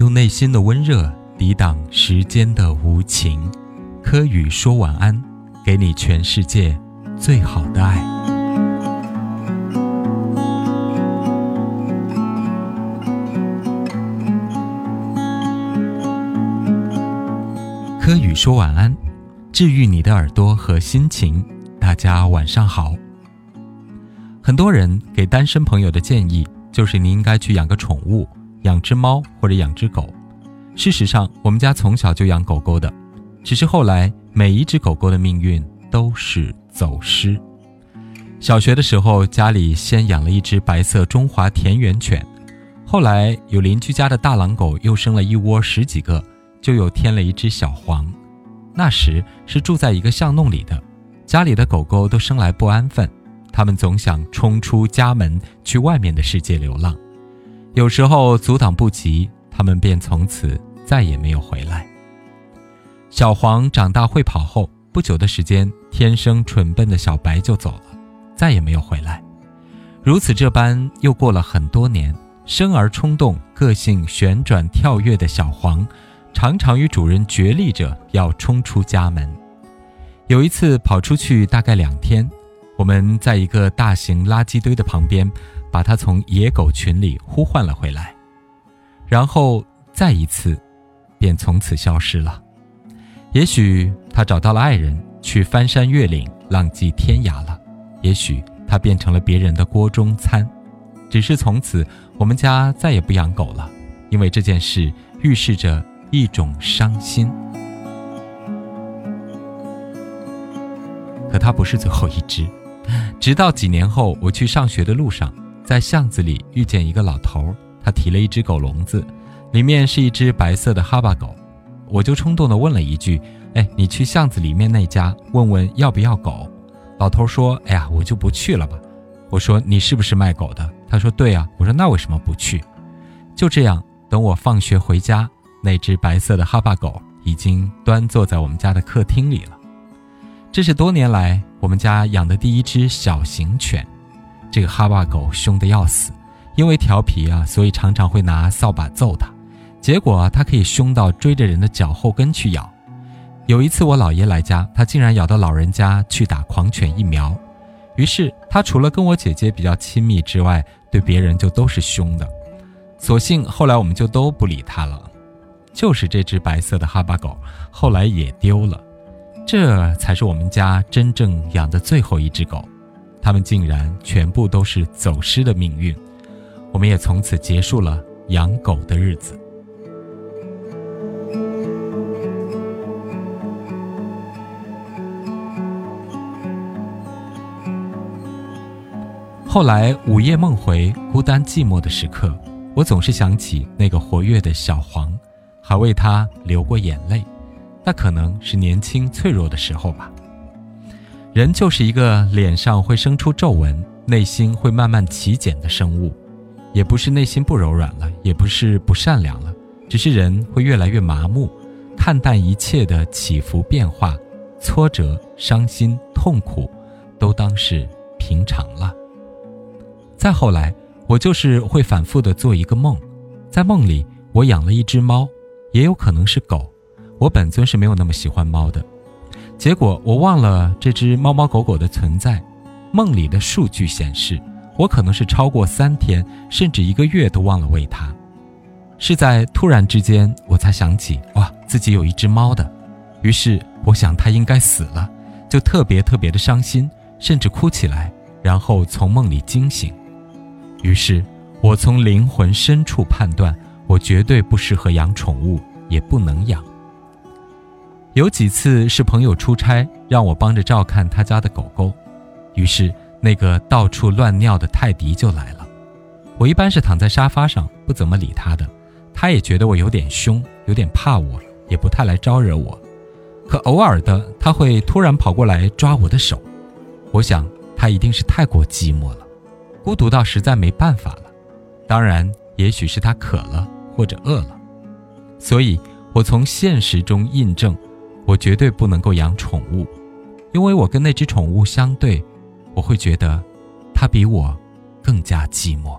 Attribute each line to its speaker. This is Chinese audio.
Speaker 1: 用内心的温热抵挡时间的无情。柯宇说晚安，给你全世界最好的爱。柯宇说晚安，治愈你的耳朵和心情。大家晚上好。很多人给单身朋友的建议就是你应该去养个宠物，养只猫或者养只狗。事实上，我们家从小就养狗狗的，只是后来每一只狗狗的命运都是走失。小学的时候，家里先养了一只白色中华田园犬，后来有邻居家的大狼狗又生了一窝十几个，就又添了一只小黄。那时是住在一个巷弄里的，家里的狗狗都生来不安分。它们总想冲出家门去外面的世界流浪，有时候阻挡不及，他们便从此再也没有回来。小黄长大会跑后，不久的时间，天生蠢笨的小白就走了，再也没有回来。如此这般，又过了很多年，生而冲动、个性旋转跳跃的小黄，常常与主人角力着要冲出家门。有一次跑出去，大概两天。我们在一个大型垃圾堆的旁边，把它从野狗群里呼唤了回来，然后再一次，便从此消失了。也许他找到了爱人，去翻山越岭，浪迹天涯了；也许他变成了别人的锅中餐。只是从此，我们家再也不养狗了，因为这件事预示着一种伤心。可它不是最后一只。直到几年后，我去上学的路上，在巷子里遇见一个老头，他提了一只狗笼子，里面是一只白色的哈巴狗，我就冲动地问了一句：“哎，你去巷子里面那家问问要不要狗？”老头说：“哎呀，我就不去了吧。”我说：“你是不是卖狗的？”他说：“对啊。”我说：“那为什么不去？”就这样，等我放学回家，那只白色的哈巴狗已经端坐在我们家的客厅里了。这是多年来我们家养的第一只小型犬，这个哈巴狗凶得要死，因为调皮啊，所以常常会拿扫把揍它，结果它可以凶到追着人的脚后跟去咬。有一次我姥爷来家，它竟然咬到老人家去打狂犬疫苗，于是它除了跟我姐姐比较亲密之外，对别人就都是凶的。所幸后来我们就都不理它了，就是这只白色的哈巴狗后来也丢了。这才是我们家真正养的最后一只狗，它们竟然全部都是走失的命运，我们也从此结束了养狗的日子。后来午夜梦回、孤单寂寞的时刻，我总是想起那个活跃的小黄，还为它流过眼泪。那可能是年轻脆弱的时候吧。人就是一个脸上会生出皱纹，内心会慢慢起茧的生物，也不是内心不柔软了，也不是不善良了，只是人会越来越麻木，看淡一切的起伏变化，挫折、伤心、痛苦，都当是平常了。再后来，我就是会反复的做一个梦，在梦里我养了一只猫，也有可能是狗。我本尊是没有那么喜欢猫的，结果我忘了这只猫猫狗狗的存在。梦里的数据显示，我可能是超过三天甚至一个月都忘了喂它。是在突然之间，我才想起哇，自己有一只猫的。于是我想它应该死了，就特别特别的伤心，甚至哭起来，然后从梦里惊醒。于是我从灵魂深处判断，我绝对不适合养宠物，也不能养。有几次是朋友出差，让我帮着照看他家的狗狗，于是那个到处乱尿的泰迪就来了。我一般是躺在沙发上，不怎么理他的，他也觉得我有点凶，有点怕我，也不太来招惹我。可偶尔的，他会突然跑过来抓我的手。我想他一定是太过寂寞了，孤独到实在没办法了。当然，也许是他渴了或者饿了。所以我从现实中印证。我绝对不能够养宠物，因为我跟那只宠物相对，我会觉得它比我更加寂寞。